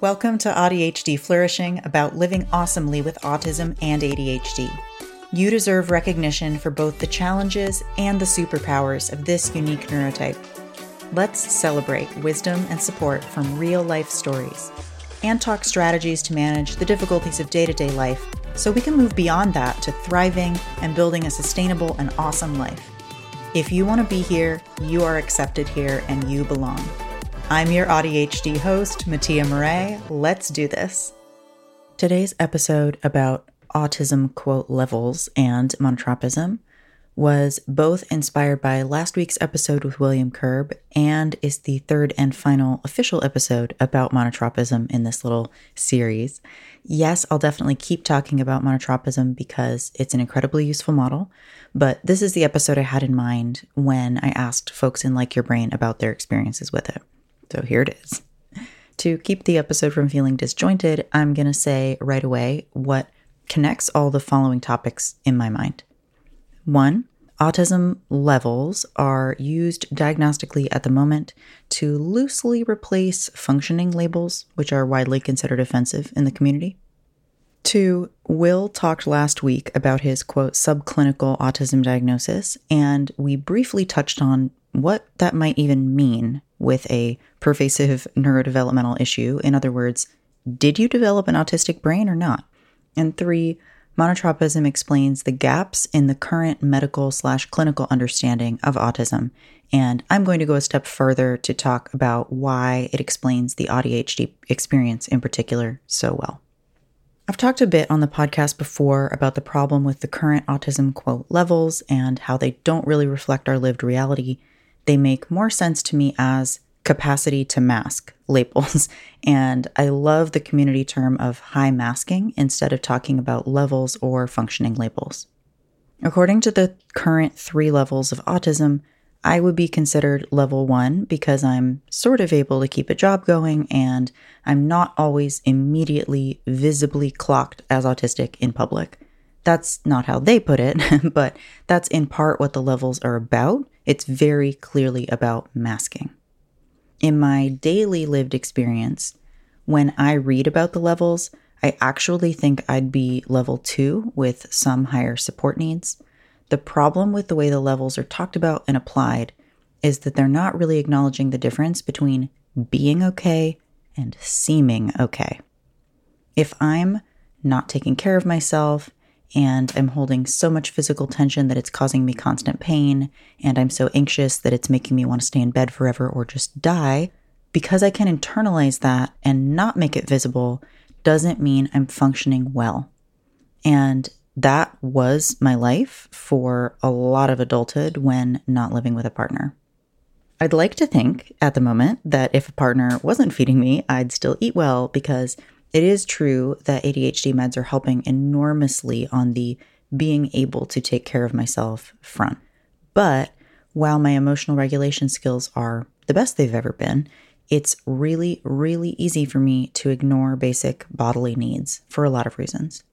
Welcome to AuDHD Flourishing about living awesomely with autism and ADHD. You deserve recognition for both the challenges and the superpowers of this unique neurotype. Let's celebrate wisdom and support from real life stories and talk strategies to manage the difficulties of day to day life so we can move beyond that to thriving and building a sustainable and awesome life. If you want to be here, you are accepted here and you belong. I'm your AuDHD host, Mattia Murray. Let's do this. Today's episode about autism quote levels and monotropism was both inspired by last week's episode with William Curb and is the third and final official episode about monotropism in this little series. Yes, I'll definitely keep talking about monotropism because it's an incredibly useful model, but this is the episode I had in mind when I asked folks in Like Your Brain about their experiences with it. So here it is. To keep the episode from feeling disjointed, I'm going to say right away what connects all the following topics in my mind. One, autism levels are used diagnostically at the moment to loosely replace functioning labels, which are widely considered offensive in the community. Two, Will talked last week about his quote subclinical autism diagnosis, and we briefly touched on what that might even mean with a pervasive neurodevelopmental issue. In other words, did you develop an autistic brain or not? And three, monotropism explains the gaps in the current medical slash clinical understanding of autism. And I'm going to go a step further to talk about why it explains the AuDHD experience in particular so well. I've talked a bit on the podcast before about the problem with the current autism quote levels and how they don't really reflect our lived reality they make more sense to me as capacity to mask labels. And I love the community term of high masking instead of talking about levels or functioning labels. According to the current three levels of autism, I would be considered level one because I'm sort of able to keep a job going and I'm not always immediately visibly clocked as autistic in public. That's not how they put it, but that's in part what the levels are about. It's very clearly about masking. In my daily lived experience, when I read about the levels, I actually think I'd be level two with some higher support needs. The problem with the way the levels are talked about and applied is that they're not really acknowledging the difference between being okay and seeming okay. If I'm not taking care of myself and I'm holding so much physical tension that it's causing me constant pain, and I'm so anxious that it's making me want to stay in bed forever or just die, because I can internalize that and not make it visible doesn't mean I'm functioning well. And that was my life for a lot of adulthood when not living with a partner. I'd like to think at the moment that if a partner wasn't feeding me, I'd still eat well because it is true that ADHD meds are helping enormously on the being able to take care of myself front. But while my emotional regulation skills are the best they've ever been, it's really, really easy for me to ignore basic bodily needs for a lot of reasons.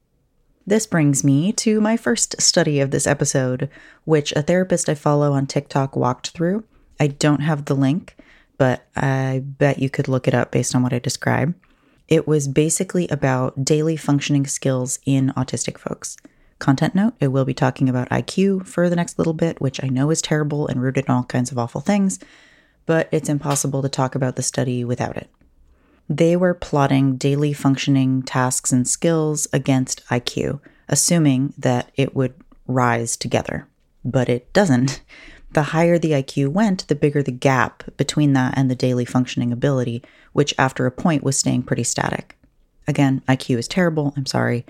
This brings me to my first study of this episode, which a therapist I follow on TikTok walked through. I don't have the link, but I bet you could look it up based on what I describe. It was basically about daily functioning skills in autistic folks. Content note it will be talking about IQ for the next little bit, which I know is terrible and rooted in all kinds of awful things, but it's impossible to talk about the study without it. They were plotting daily functioning tasks and skills against IQ, assuming that it would rise together. But it doesn't. The higher the IQ went, the bigger the gap between that and the daily functioning ability, which after a point was staying pretty static. Again, IQ is terrible, I'm sorry,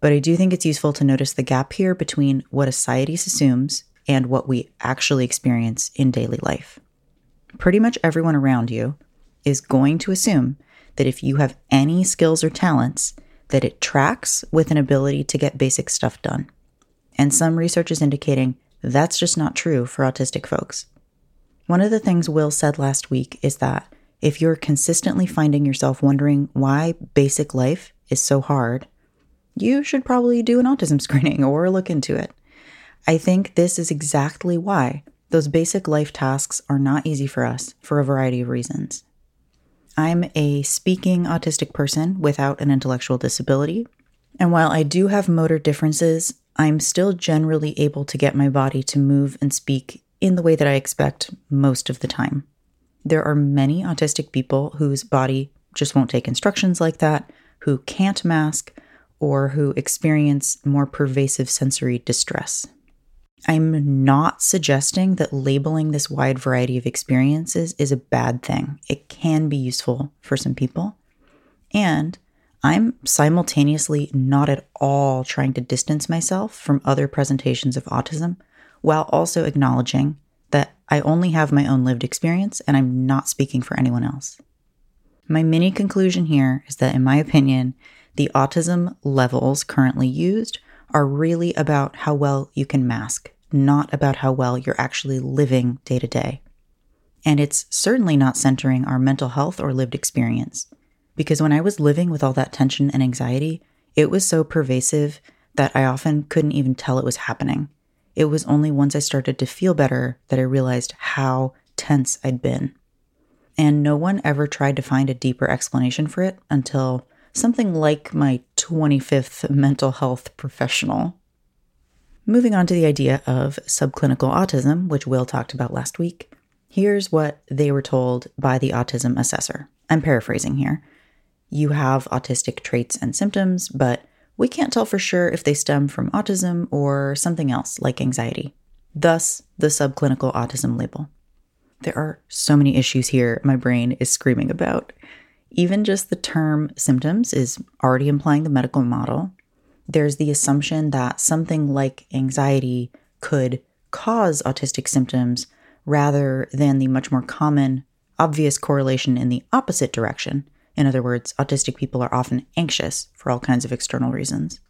but I do think it's useful to notice the gap here between what a scientist assumes and what we actually experience in daily life. Pretty much everyone around you is going to assume that if you have any skills or talents, that it tracks with an ability to get basic stuff done. And some research is indicating that's just not true for autistic folks. One of the things Will said last week is that if you're consistently finding yourself wondering why basic life is so hard, you should probably do an autism screening or look into it. I think this is exactly why those basic life tasks are not easy for us for a variety of reasons. I'm a speaking autistic person without an intellectual disability. And while I do have motor differences, I'm still generally able to get my body to move and speak in the way that I expect most of the time. There are many autistic people whose body just won't take instructions like that, who can't mask, or who experience more pervasive sensory distress. I'm not suggesting that labeling this wide variety of experiences is a bad thing. It can be useful for some people. And I'm simultaneously not at all trying to distance myself from other presentations of autism while also acknowledging that I only have my own lived experience and I'm not speaking for anyone else. My mini conclusion here is that, in my opinion, the autism levels currently used are really about how well you can mask, not about how well you're actually living day to day. And it's certainly not centering our mental health or lived experience. Because when I was living with all that tension and anxiety, it was so pervasive that I often couldn't even tell it was happening. It was only once I started to feel better that I realized how tense I'd been. And no one ever tried to find a deeper explanation for it until something like my 25th mental health professional. Moving on to the idea of subclinical autism, which Will talked about last week, here's what they were told by the autism assessor. I'm paraphrasing here. You have autistic traits and symptoms, but we can't tell for sure if they stem from autism or something else like anxiety. Thus, the subclinical autism label. There are so many issues here my brain is screaming about. Even just the term symptoms is already implying the medical model. There's the assumption that something like anxiety could cause autistic symptoms rather than the much more common, obvious correlation in the opposite direction. In other words, autistic people are often anxious for all kinds of external reasons.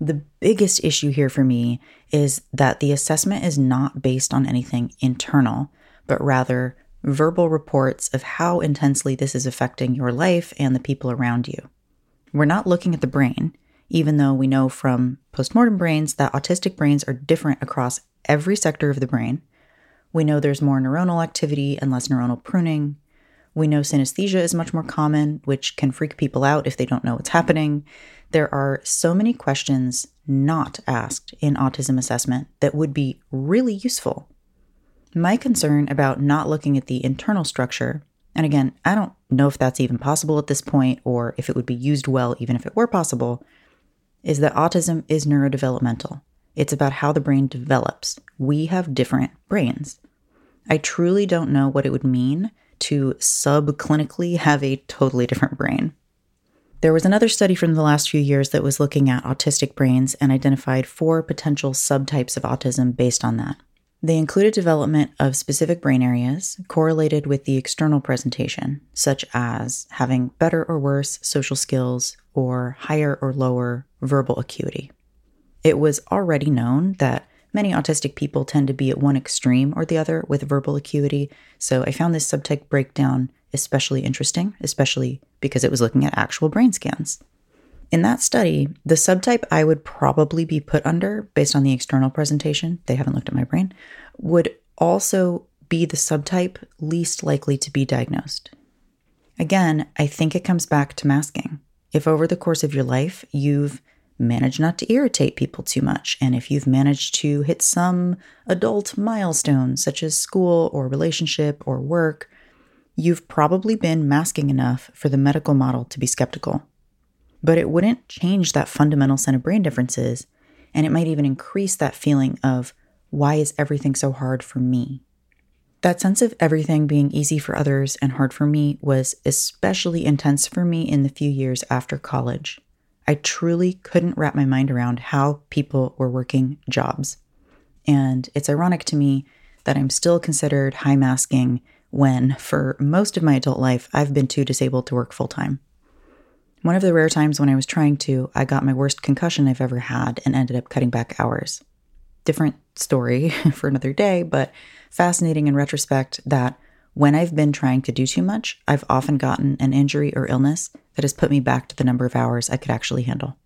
The biggest issue here for me is that the assessment is not based on anything internal, but rather verbal reports of how intensely this is affecting your life and the people around you. We're not looking at the brain, even though we know from postmortem brains that autistic brains are different across every sector of the brain. We know there's more neuronal activity and less neuronal pruning. We know synesthesia is much more common, which can freak people out if they don't know what's happening. There are so many questions not asked in autism assessment that would be really useful my concern about not looking at the internal structure, and again, I don't know if that's even possible at this point or if it would be used well even if it were possible, is that autism is neurodevelopmental. It's about how the brain develops. We have different brains. I truly don't know what it would mean to subclinically have a totally different brain. There was another study from the last few years that was looking at autistic brains and identified four potential subtypes of autism based on that. They included development of specific brain areas correlated with the external presentation, such as having better or worse social skills or higher or lower verbal acuity. It was already known that many autistic people tend to be at one extreme or the other with verbal acuity, so I found this subtype breakdown especially interesting, especially because it was looking at actual brain scans. In that study, the subtype I would probably be put under, based on the external presentation, they haven't looked at my brain, would also be the subtype least likely to be diagnosed. Again, I think it comes back to masking. If over the course of your life you've managed not to irritate people too much, and if you've managed to hit some adult milestones such as school or relationship or work, you've probably been masking enough for the medical model to be skeptical but it wouldn't change that fundamental set of brain differences. And it might even increase that feeling of, why is everything so hard for me? That sense of everything being easy for others and hard for me was especially intense for me in the few years after college. I truly couldn't wrap my mind around how people were working jobs. And it's ironic to me that I'm still considered high masking when, for most of my adult life, I've been too disabled to work full time. One of the rare times when I was trying to, I got my worst concussion I've ever had and ended up cutting back hours. Different story for another day, but fascinating in retrospect that when I've been trying to do too much, I've often gotten an injury or illness that has put me back to the number of hours I could actually handle.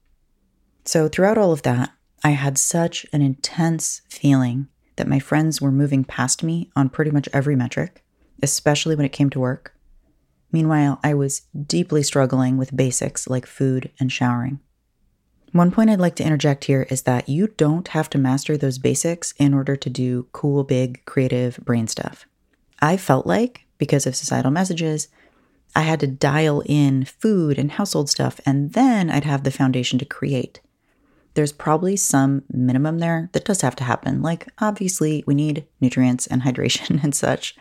So, throughout all of that, I had such an intense feeling that my friends were moving past me on pretty much every metric, especially when it came to work Meanwhile, I was deeply struggling with basics like food and showering. One point I'd like to interject here is that you don't have to master those basics in order to do cool, big, creative brain stuff. I felt like, because of societal messages, I had to dial in food and household stuff, and then I'd have the foundation to create. There's probably some minimum there that does have to happen. Like, obviously, we need nutrients and hydration and such,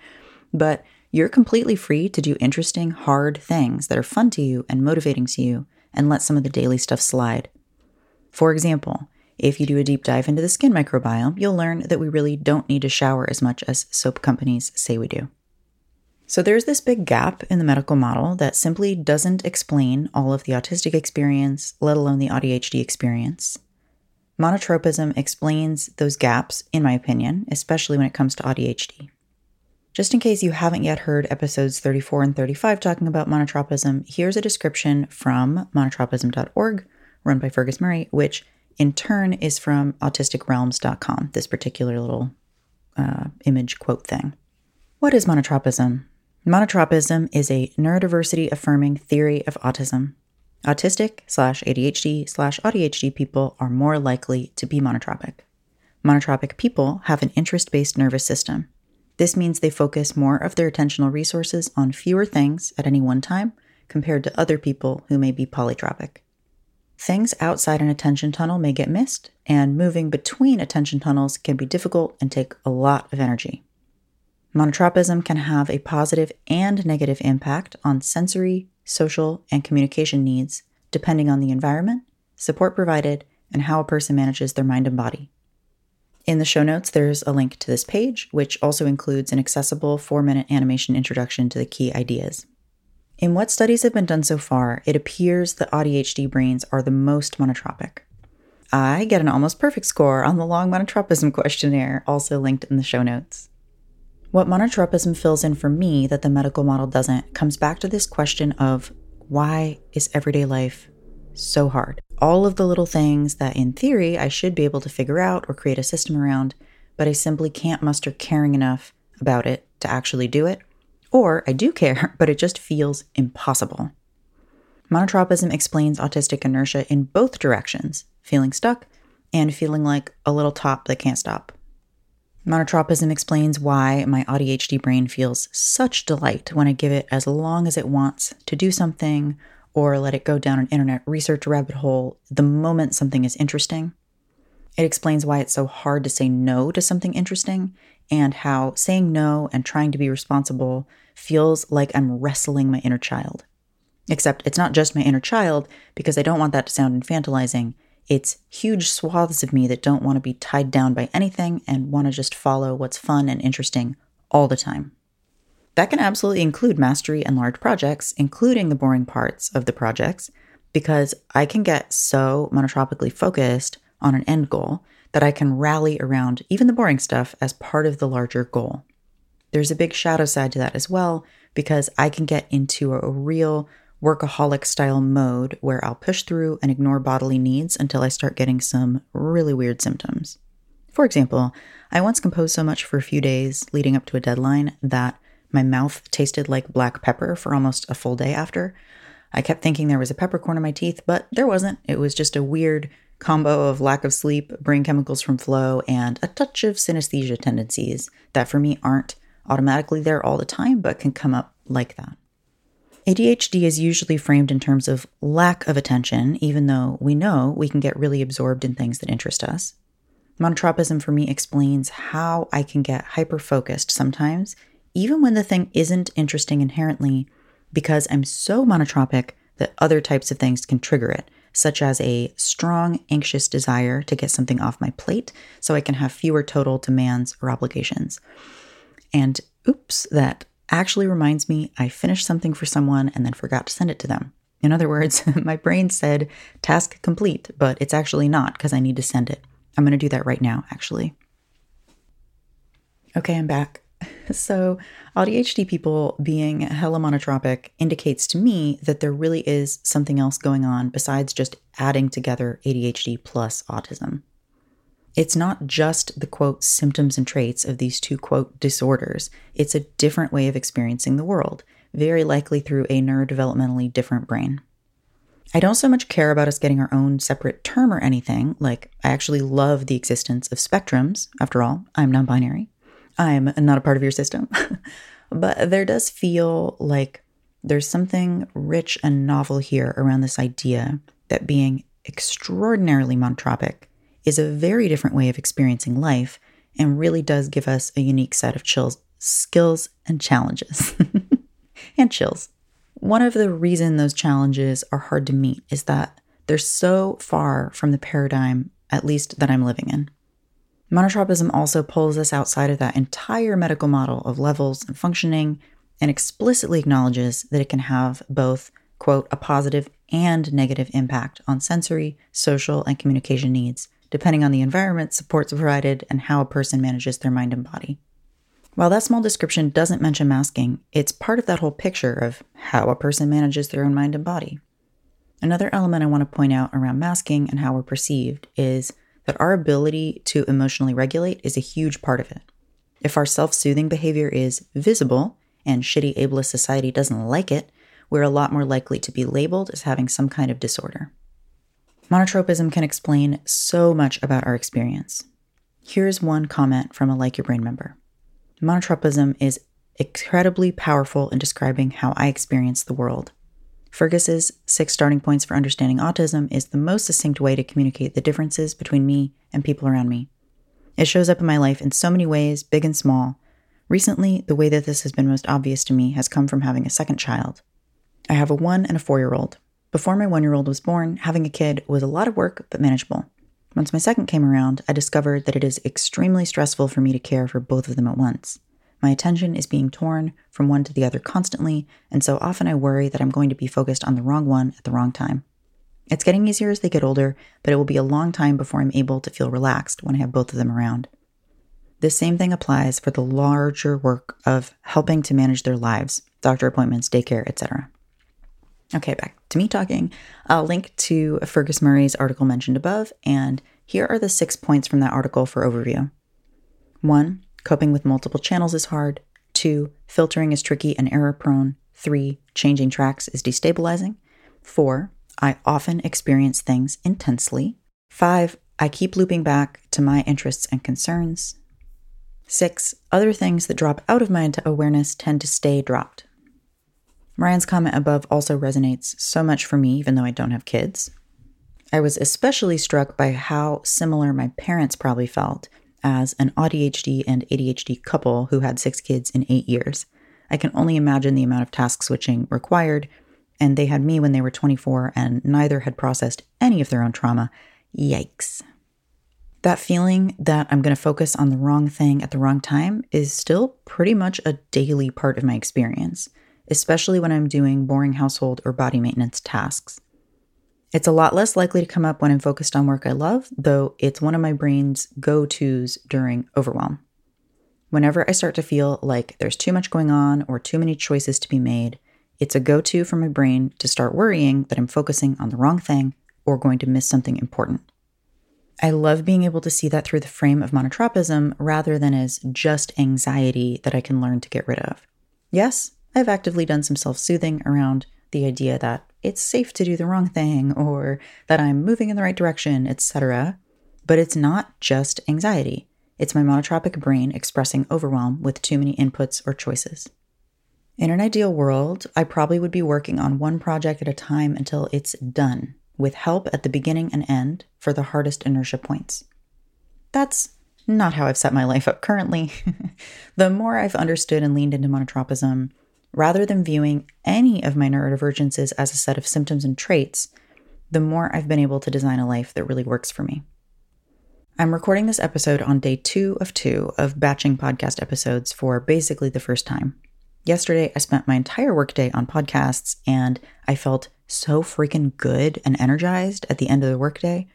but you're completely free to do interesting, hard things that are fun to you and motivating to you and let some of the daily stuff slide. For example, if you do a deep dive into the skin microbiome, you'll learn that we really don't need to shower as much as soap companies say we do. So there's this big gap in the medical model that simply doesn't explain all of the autistic experience, let alone the ADHD experience. Monotropism explains those gaps, in my opinion, especially when it comes to ADHD. Just in case you haven't yet heard episodes 34 and 35 talking about monotropism, here's a description from monotropism.org run by Fergus Murray, which in turn is from autisticrealms.com, this particular little uh, image quote thing. What is monotropism? Monotropism is a neurodiversity affirming theory of autism. Autistic slash ADHD slash AuDHD people are more likely to be monotropic. Monotropic people have an interest based nervous system. This means they focus more of their attentional resources on fewer things at any one time compared to other people who may be polytropic. Things outside an attention tunnel may get missed, and moving between attention tunnels can be difficult and take a lot of energy. Monotropism can have a positive and negative impact on sensory, social, and communication needs depending on the environment, support provided, and how a person manages their mind and body. In the show notes, there's a link to this page, which also includes an accessible four minute animation introduction to the key ideas. In what studies have been done so far, it appears that AuDHD brains are the most monotropic. I get an almost perfect score on the long monotropism questionnaire, also linked in the show notes. What monotropism fills in for me that the medical model doesn't comes back to this question of why is everyday life so hard? All of the little things that in theory I should be able to figure out or create a system around, but I simply can't muster caring enough about it to actually do it or I do care, but it just feels impossible. Monotropism explains autistic inertia in both directions feeling stuck and feeling like a little top that can't stop. Monotropism explains why my ADHD brain feels such delight when I give it as long as it wants to do something or let it go down an internet research rabbit hole the moment something is interesting. It explains why it's so hard to say no to something interesting and how saying no and trying to be responsible feels like I'm wrestling my inner child. Except it's not just my inner child, because I don't want that to sound infantilizing. It's huge swaths of me that don't want to be tied down by anything and want to just follow what's fun and interesting all the time. That can absolutely include mastery and large projects, including the boring parts of the projects, because I can get so monotropically focused on an end goal that I can rally around even the boring stuff as part of the larger goal. There's a big shadow side to that as well, because I can get into a real workaholic style mode where I'll push through and ignore bodily needs until I start getting some really weird symptoms. For example, I once composed so much for a few days leading up to a deadline that my mouth tasted like black pepper for almost a full day after. I kept thinking there was a peppercorn in my teeth, but there wasn't. It was just a weird combo of lack of sleep, brain chemicals from flow, and a touch of synesthesia tendencies that for me aren't automatically there all the time, but can come up like that. ADHD is usually framed in terms of lack of attention, even though we know we can get really absorbed in things that interest us. Monotropism for me explains how I can get hyper focused sometimes, even when the thing isn't interesting inherently, because I'm so monotropic that other types of things can trigger it, such as a strong, anxious desire to get something off my plate so I can have fewer total demands or obligations. And oops, that actually reminds me I finished something for someone and then forgot to send it to them. In other words, my brain said task complete, but it's actually not because I need to send it. I'm going to do that right now, actually. Okay, I'm back. So, AuDHD people being hella monotropic indicates to me that there really is something else going on besides just adding together ADHD plus autism. It's not just the quote symptoms and traits of these two quote disorders, it's a different way of experiencing the world, very likely through a neurodevelopmentally different brain. I don't so much care about us getting our own separate term or anything. Like, I actually love the existence of spectrums. After all, I'm non binary. I'm not a part of your system. but there does feel like there's something rich and novel here around this idea that being extraordinarily monotropic is a very different way of experiencing life and really does give us a unique set of chills, skills and challenges. and chills. One of the reason those challenges are hard to meet is that they're so far from the paradigm, at least that I'm living in. Monotropism also pulls us outside of that entire medical model of levels and functioning and explicitly acknowledges that it can have both, quote, a positive and negative impact on sensory, social, and communication needs, depending on the environment, supports provided, and how a person manages their mind and body. While that small description doesn't mention masking, it's part of that whole picture of how a person manages their own mind and body. Another element I want to point out around masking and how we're perceived is that our ability to emotionally regulate is a huge part of it. If our self soothing behavior is visible and shitty ableist society doesn't like it, we're a lot more likely to be labeled as having some kind of disorder. Monotropism can explain so much about our experience. Here's one comment from a Like Your Brain member. Monotropism is incredibly powerful in describing how I experience the world. Fergus's six starting points for understanding autism is the most succinct way to communicate the differences between me and people around me. It shows up in my life in so many ways, big and small. Recently, the way that this has been most obvious to me has come from having a second child. I have a one and a four year old. Before my one year old was born, having a kid was a lot of work, but manageable. Once my second came around, I discovered that it is extremely stressful for me to care for both of them at once. My attention is being torn from one to the other constantly, and so often I worry that I'm going to be focused on the wrong one at the wrong time. It's getting easier as they get older, but it will be a long time before I'm able to feel relaxed when I have both of them around. The same thing applies for the larger work of helping to manage their lives, doctor appointments, daycare, etc. Okay, back to me talking. I'll link to Fergus Murray's article mentioned above, and here are the six points from that article for overview. One, coping with multiple channels is hard. Two, filtering is tricky and error prone. Three, changing tracks is destabilizing. Four, I often experience things intensely. Five, I keep looping back to my interests and concerns. Six, other things that drop out of my awareness tend to stay dropped. Ryan's comment above also resonates so much for me, even though I don't have kids. I was especially struck by how similar my parents probably felt as an ADHD and ADHD couple who had six kids in eight years. I can only imagine the amount of task switching required, and they had me when they were 24 and neither had processed any of their own trauma. Yikes. That feeling that I'm going to focus on the wrong thing at the wrong time is still pretty much a daily part of my experience especially when I'm doing boring household or body maintenance tasks. It's a lot less likely to come up when I'm focused on work I love, though it's one of my brain's go tos during overwhelm. Whenever I start to feel like there's too much going on or too many choices to be made, it's a go to for my brain to start worrying that I'm focusing on the wrong thing or going to miss something important. I love being able to see that through the frame of monotropism rather than as just anxiety that I can learn to get rid of. Yes, I've actively done some self soothing around the idea that it's safe to do the wrong thing or that I'm moving in the right direction, etc. But it's not just anxiety. It's my monotropic brain expressing overwhelm with too many inputs or choices. In an ideal world, I probably would be working on one project at a time until it's done, with help at the beginning and end for the hardest inertia points. That's not how I've set my life up currently. the more I've understood and leaned into monotropism, rather than viewing any of my neurodivergences as a set of symptoms and traits, the more I've been able to design a life that really works for me. I'm recording this episode on day two of two of batching podcast episodes for basically the first time. Yesterday, I spent my entire workday on podcasts and I felt so freaking good and energized at the end of the workday.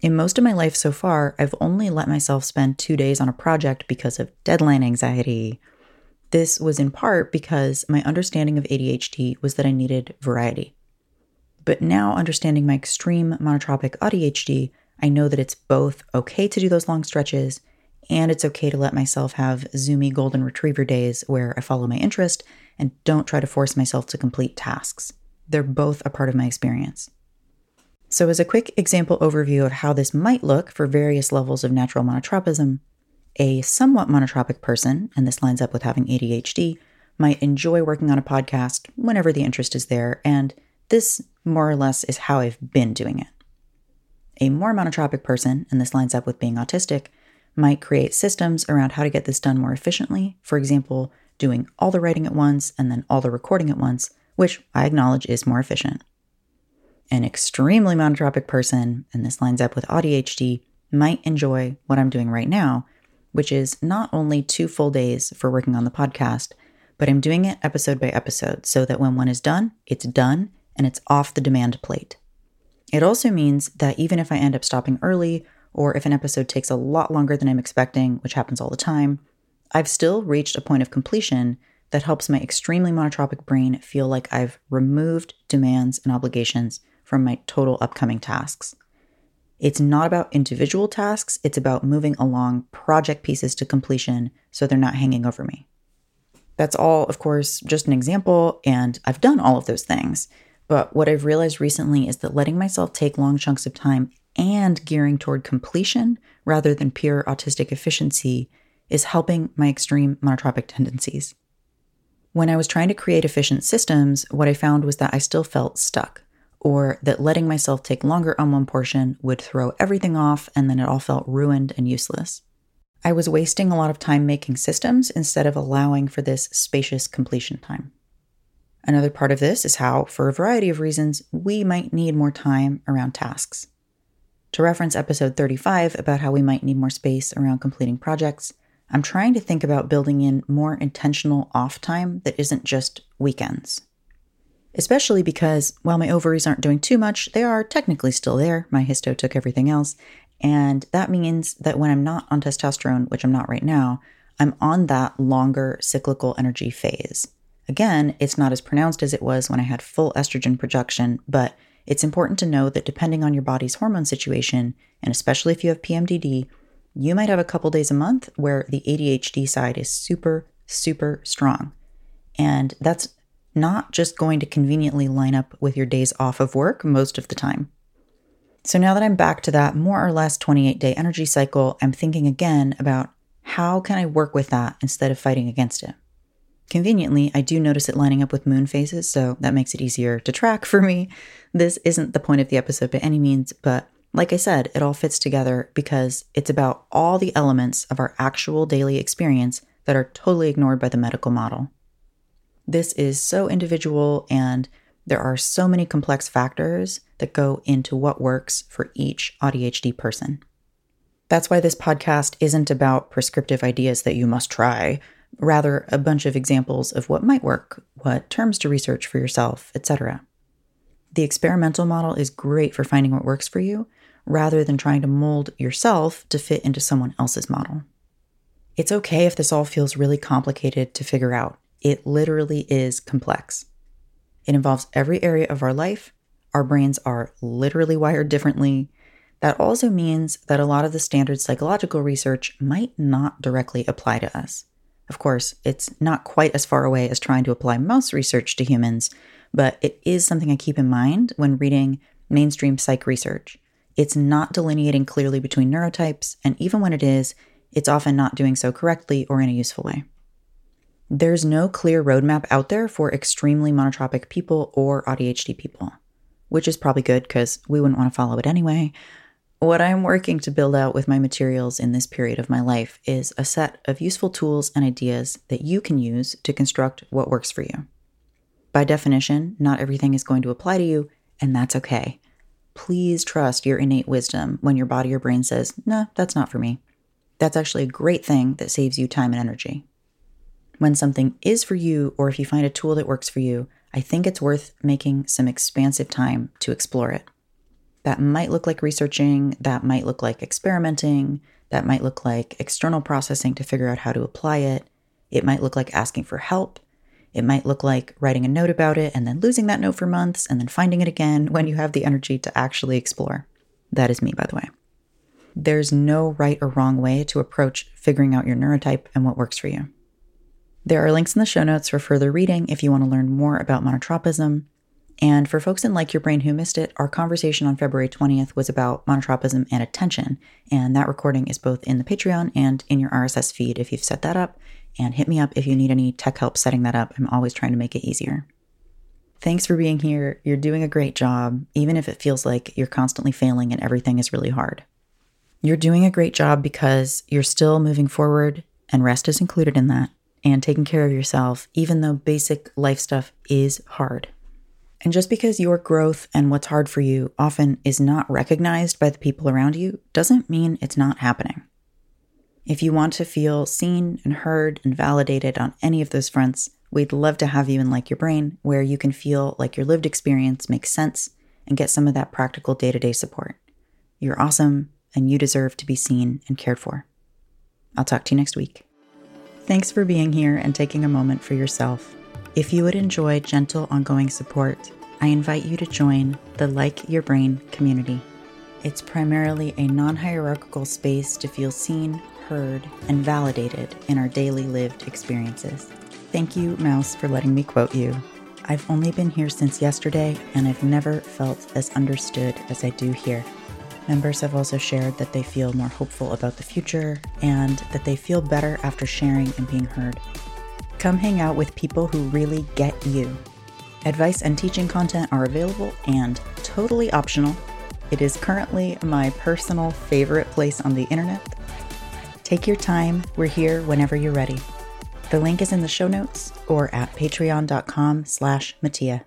In most of my life so far, I've only let myself spend two days on a project because of deadline anxiety this was in part because my understanding of ADHD was that I needed variety. But now, understanding my extreme monotropic ADHD, I know that it's both okay to do those long stretches and it's okay to let myself have zoomy golden retriever days where I follow my interest and don't try to force myself to complete tasks. They're both a part of my experience. So, as a quick example overview of how this might look for various levels of natural monotropism, a somewhat monotropic person, and this lines up with having ADHD, might enjoy working on a podcast whenever the interest is there, and this more or less is how I've been doing it. A more monotropic person, and this lines up with being autistic, might create systems around how to get this done more efficiently. For example, doing all the writing at once and then all the recording at once, which I acknowledge is more efficient. An extremely monotropic person, and this lines up with AuDHD, might enjoy what I'm doing right now, which is not only two full days for working on the podcast, but I'm doing it episode by episode so that when one is done, it's done and it's off the demand plate. It also means that even if I end up stopping early, or if an episode takes a lot longer than I'm expecting, which happens all the time, I've still reached a point of completion that helps my extremely monotropic brain feel like I've removed demands and obligations from my total upcoming tasks. It's not about individual tasks, it's about moving along project pieces to completion so they're not hanging over me. That's all, of course, just an example, and I've done all of those things. But what I've realized recently is that letting myself take long chunks of time and gearing toward completion rather than pure autistic efficiency is helping my extreme monotropic tendencies. When I was trying to create efficient systems, what I found was that I still felt stuck, or that letting myself take longer on one portion would throw everything off and then it all felt ruined and useless. I was wasting a lot of time making systems instead of allowing for this spacious completion time. Another part of this is how, for a variety of reasons, we might need more time around tasks. To reference episode 35 about how we might need more space around completing projects, I'm trying to think about building in more intentional off time that isn't just weekends. Especially because while my ovaries aren't doing too much, they are technically still there. My hysto took everything else. And that means that when I'm not on testosterone, which I'm not right now, I'm on that longer cyclical energy phase. Again, it's not as pronounced as it was when I had full estrogen production, but it's important to know that depending on your body's hormone situation, and especially if you have PMDD, you might have a couple days a month where the ADHD side is super, super strong. And that's not just going to conveniently line up with your days off of work most of the time. So now that I'm back to that more or less 28 day energy cycle, I'm thinking again about how can I work with that instead of fighting against it. Conveniently, I do notice it lining up with moon phases, so that makes it easier to track for me. This isn't the point of the episode by any means, but like I said, it all fits together because it's about all the elements of our actual daily experience that are totally ignored by the medical model. This is so individual, and there are so many complex factors that go into what works for each ADHD person. That's why this podcast isn't about prescriptive ideas that you must try rather a bunch of examples of what might work, what terms to research for yourself, etc. The experimental model is great for finding what works for you rather than trying to mold yourself to fit into someone else's model. It's okay if this all feels really complicated to figure out. It literally is complex. It involves every area of our life. Our brains are literally wired differently. That also means that a lot of the standard psychological research might not directly apply to us. Of course, it's not quite as far away as trying to apply mouse research to humans, but it is something I keep in mind when reading mainstream psych research. It's not delineating clearly between neurotypes, and even when it is, it's often not doing so correctly or in a useful way. There's no clear roadmap out there for extremely monotropic people or ADHD people, which is probably good because we wouldn't want to follow it anyway. What I'm working to build out with my materials in this period of my life is a set of useful tools and ideas that you can use to construct what works for you. By definition, not everything is going to apply to you, and that's okay. Please trust your innate wisdom when your body or brain says, no, that's not for me. That's actually a great thing that saves you time and energy. When something is for you, or if you find a tool that works for you, I think it's worth making some expansive time to explore it. That might look like researching, that might look like experimenting, that might look like external processing to figure out how to apply it. It might look like asking for help. It might look like writing a note about it and then losing that note for months and then finding it again when you have the energy to actually explore. That is me, by the way. There's no right or wrong way to approach figuring out your neurotype and what works for you. There are links in the show notes for further reading if you want to learn more about monotropism. And for folks in Like Your Brain who missed it, our conversation on February 20th was about monotropism and attention. And that recording is both in the Patreon and in your RSS feed if you've set that up. And hit me up if you need any tech help setting that up. I'm always trying to make it easier. Thanks for being here. You're doing a great job, even if it feels like you're constantly failing and everything is really hard. You're doing a great job because you're still moving forward, and rest is included in that and taking care of yourself, even though basic life stuff is hard. And just because your growth and what's hard for you often is not recognized by the people around you doesn't mean it's not happening. If you want to feel seen and heard and validated on any of those fronts, we'd love to have you in Like Your Brain, where you can feel like your lived experience makes sense and get some of that practical day to day support. You're awesome, and you deserve to be seen and cared for. I'll talk to you next week. Thanks for being here and taking a moment for yourself. If you would enjoy gentle, ongoing support, I invite you to join the Like Your Brain community. It's primarily a non hierarchical space to feel seen, heard, and validated in our daily lived experiences. Thank you, Mouse, for letting me quote you. I've only been here since yesterday, and I've never felt as understood as I do here. Members have also shared that they feel more hopeful about the future and that they feel better after sharing and being heard. Come hang out with people who really get you. Advice and teaching content are available and totally optional. It is currently my personal favorite place on the internet. Take your time, we're here whenever you're ready. The link is in the show notes or at patreon.com slash Mattia.